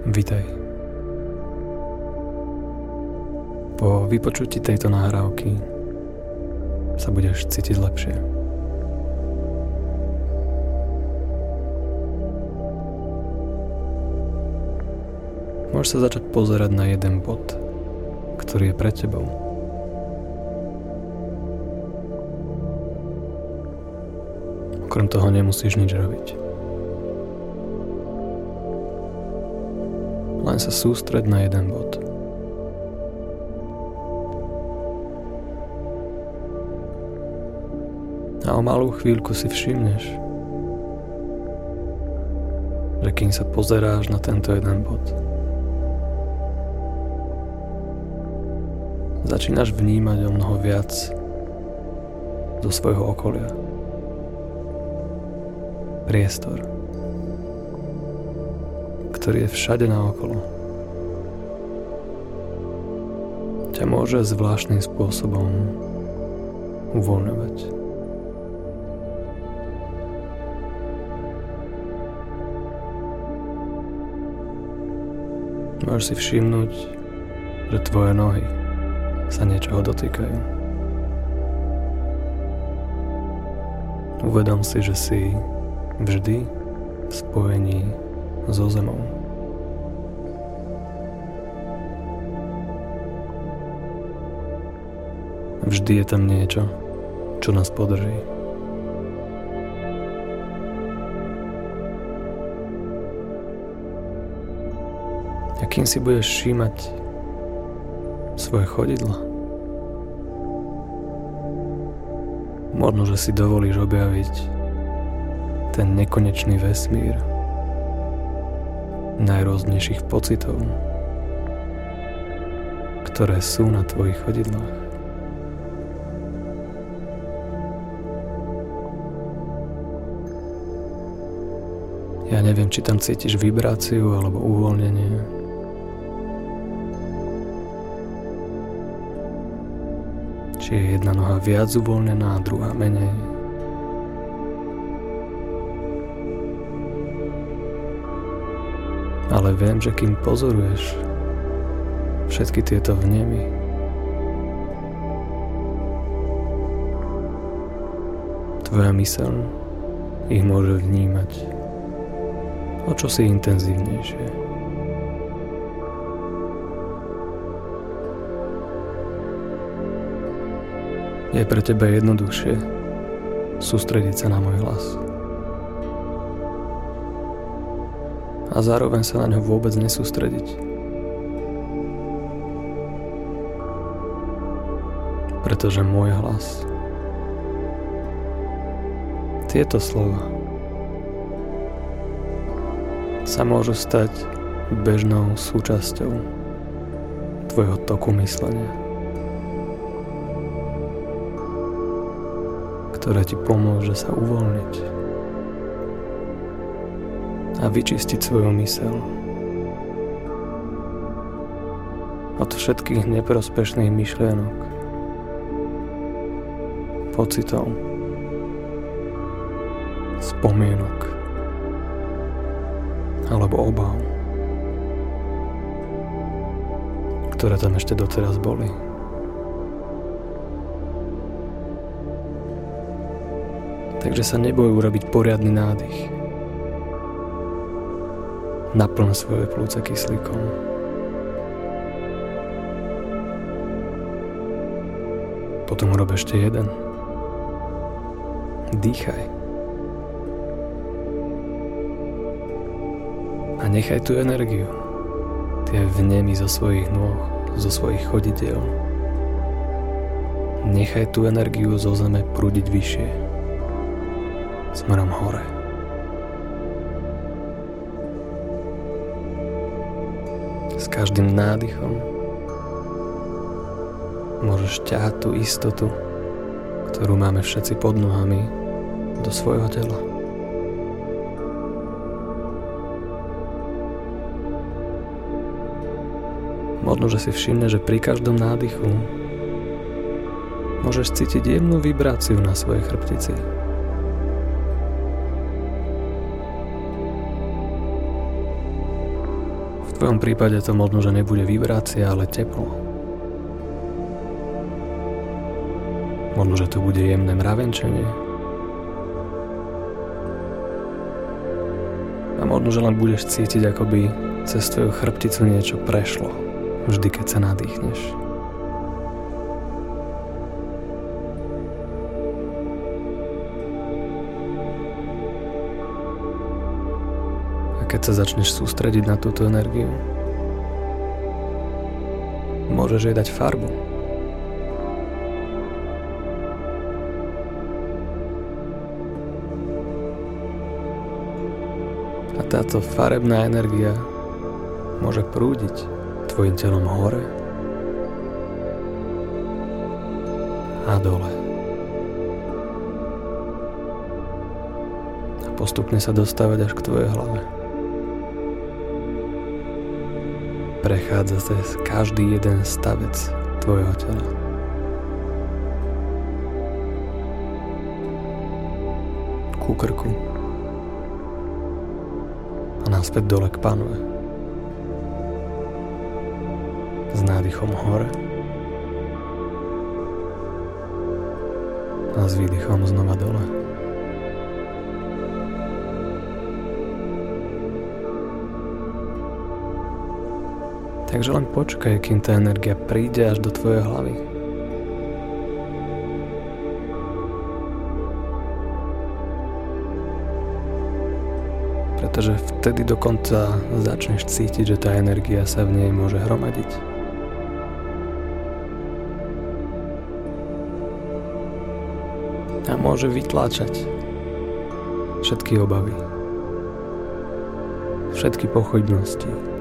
Vitaj. Po vypočutí tejto nahrávky sa budeš cítiť lepšie. Môžeš sa začať pozerať na jeden bod, ktorý je pred tebou. Okrem toho nemusíš nič robiť. Len sa sústred na jeden bod. A o malú chvíľku si všimneš, že kým sa pozeráš na tento jeden bod, začínaš vnímať o mnoho viac do svojho okolia. Priestor ktorý je všade naokolo. Ťa môže zvláštnym spôsobom uvoľňovať. Môžeš si všimnúť, že tvoje nohy sa niečoho dotýkajú. Uvedom si, že si vždy v spojení so zemou. Vždy je tam niečo, čo nás podrží. A kým si budeš všímať svoje chodidla, možno, že si dovolíš objaviť ten nekonečný vesmír, najrôznejších pocitov, ktoré sú na tvojich chodidlách. Ja neviem, či tam cítiš vibráciu alebo uvoľnenie. Či je jedna noha viac uvoľnená a druhá menej. Ale viem, že kým pozoruješ všetky tieto vnemy, tvoja mysel ich môže vnímať o čosi intenzívnejšie. Je pre teba jednoduchšie sústrediť sa na môj hlas. A zároveň sa na ňo vôbec nesústrediť. Pretože môj hlas tieto slova sa môžu stať bežnou súčasťou tvojho toku myslenia, ktoré ti pomôže sa uvoľniť a vyčistiť svoju mysel od všetkých neprospešných myšlienok, pocitov, spomienok alebo obav, ktoré tam ešte doteraz boli. Takže sa neboj urobiť poriadny nádych naplň svoje plúce kyslíkom. Potom urob ešte jeden. Dýchaj. A nechaj tú energiu, tie vnemy zo svojich nôh, zo svojich chodidiel. Nechaj tú energiu zo zeme prúdiť vyššie, smerom hore. Každým nádychom môžeš ťahať tú istotu, ktorú máme všetci pod nohami, do svojho tela. Možno, že si všimne, že pri každom nádychu môžeš cítiť jemnú vibráciu na svojej chrbtici. Tvojom prípade to možno, že nebude vibrácia, ale teplo. Možno, že to bude jemné mravenčenie. A možno, že len budeš cítiť, ako by cez tvoju chrbticu niečo prešlo, vždy keď sa nadýchneš. Keď sa začneš sústrediť na túto energiu, môžeš jej dať farbu. táto farebná energia môže prúdiť tvojim telom hore a dole. A postupne sa dostávať až k tvojej hlave. Prechádza cez každý jeden stavec tvojho tela. Ku krku naspäť dole k panve. S nádychom hore a s výdychom znova dole. Takže len počkaj, kým tá energia príde až do tvojej hlavy. pretože vtedy dokonca začneš cítiť, že tá energia sa v nej môže hromadiť. A môže vytláčať všetky obavy, všetky pochodnosti.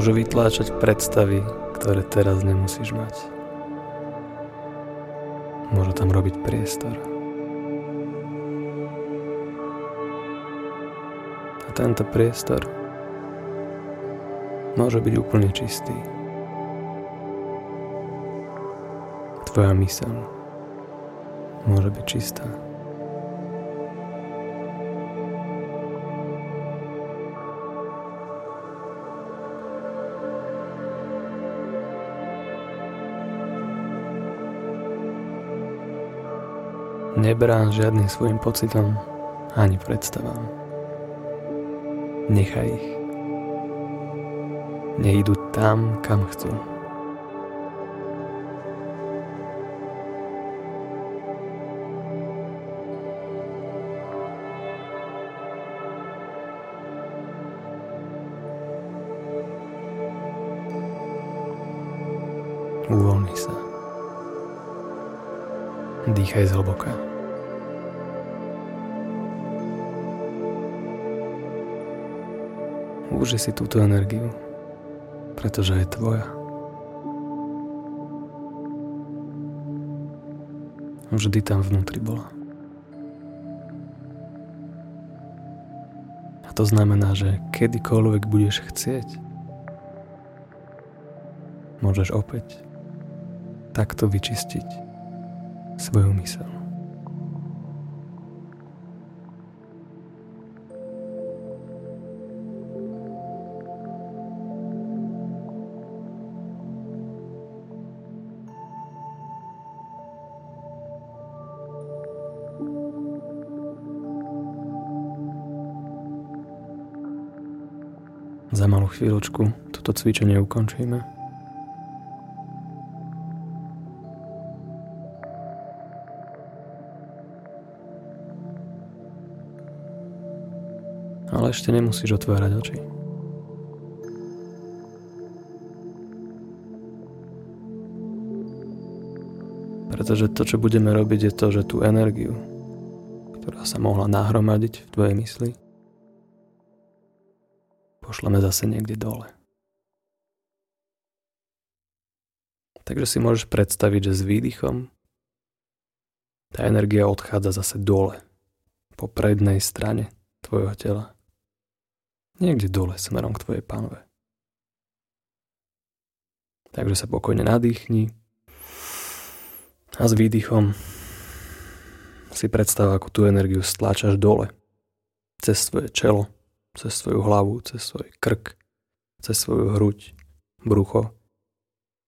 Môže vytláčať predstavy, ktoré teraz nemusíš mať. Môže tam robiť priestor. tento priestor môže byť úplne čistý. Tvoja mysel môže byť čistá. Nebrán žiadnym svojim pocitom ani predstavám. Nechaj ich. Nech idú tam, kam chcú. Uvoľni sa. Dýchaj zhlboka. Uži si túto energiu, pretože je tvoja. Vždy tam vnútri bola. A to znamená, že kedykoľvek budeš chcieť, môžeš opäť takto vyčistiť svoju myseľ. Za malú chvíľočku toto cvičenie ukončíme. Ešte nemusíš otvárať oči. Pretože to, čo budeme robiť, je to, že tú energiu, ktorá sa mohla nahromadiť v tvojej mysli, pošleme zase niekde dole. Takže si môžeš predstaviť, že s výdychom tá energia odchádza zase dole, po prednej strane tvojho tela. Niekde dole, smerom k tvojej panve. Takže sa pokojne nadýchni a s výdychom si predstav, ako tú energiu stláčaš dole, cez svoje čelo, cez svoju hlavu, cez svoj krk, cez svoju hruď, brucho,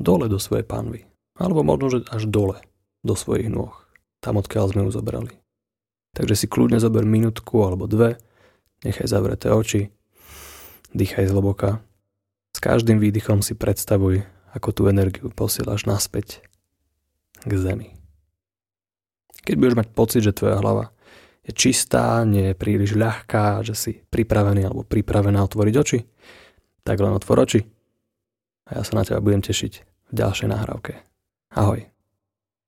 dole do svojej panvy. Alebo možno, že až dole, do svojich nôh, tam odkiaľ sme ju zobrali. Takže si kľudne zober minútku alebo dve, nechaj zavreté oči, dýchaj zloboka. S každým výdychom si predstavuj, ako tú energiu posielaš naspäť k zemi. Keď budeš mať pocit, že tvoja hlava je čistá, nie je príliš ľahká, že si pripravený alebo pripravená otvoriť oči, tak len otvor oči a ja sa na teba budem tešiť v ďalšej nahrávke. Ahoj.